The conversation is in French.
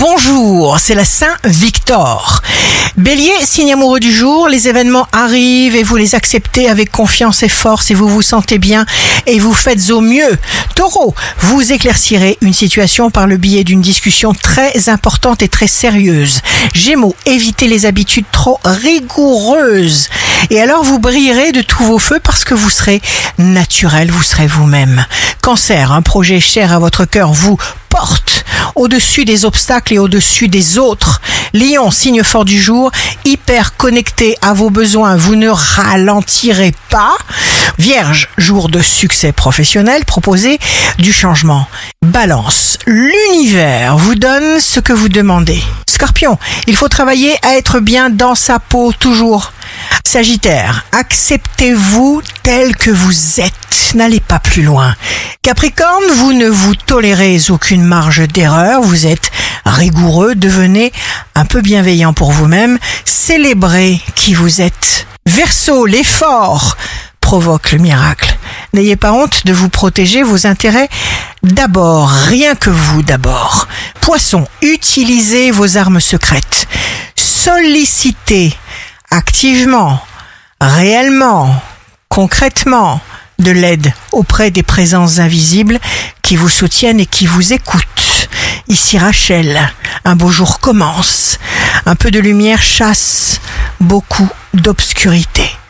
Bonjour, c'est la Saint-Victor. Bélier, signe amoureux du jour, les événements arrivent et vous les acceptez avec confiance et force et vous vous sentez bien et vous faites au mieux. Taureau, vous éclaircirez une situation par le biais d'une discussion très importante et très sérieuse. Gémeaux, évitez les habitudes trop rigoureuses. Et alors vous brillerez de tous vos feux parce que vous serez naturel, vous serez vous-même. Cancer, un projet cher à votre cœur vous porte au-dessus des obstacles et au-dessus des autres. Lion, signe fort du jour, hyper connecté à vos besoins, vous ne ralentirez pas. Vierge, jour de succès professionnel, proposez du changement. Balance, l'univers vous donne ce que vous demandez. Scorpion, il faut travailler à être bien dans sa peau toujours. Sagittaire, acceptez-vous tel que vous êtes, n'allez pas plus loin. Capricorne, vous ne vous tolérez aucune marge d'erreur, vous êtes rigoureux, devenez un peu bienveillant pour vous-même, célébrez qui vous êtes. Verseau, l'effort provoque le miracle. N'ayez pas honte de vous protéger vos intérêts d'abord, rien que vous d'abord. Poisson, utilisez vos armes secrètes. Sollicitez activement, réellement, concrètement de l'aide auprès des présences invisibles qui vous soutiennent et qui vous écoutent. Ici Rachel, un beau jour commence. Un peu de lumière chasse beaucoup d'obscurité.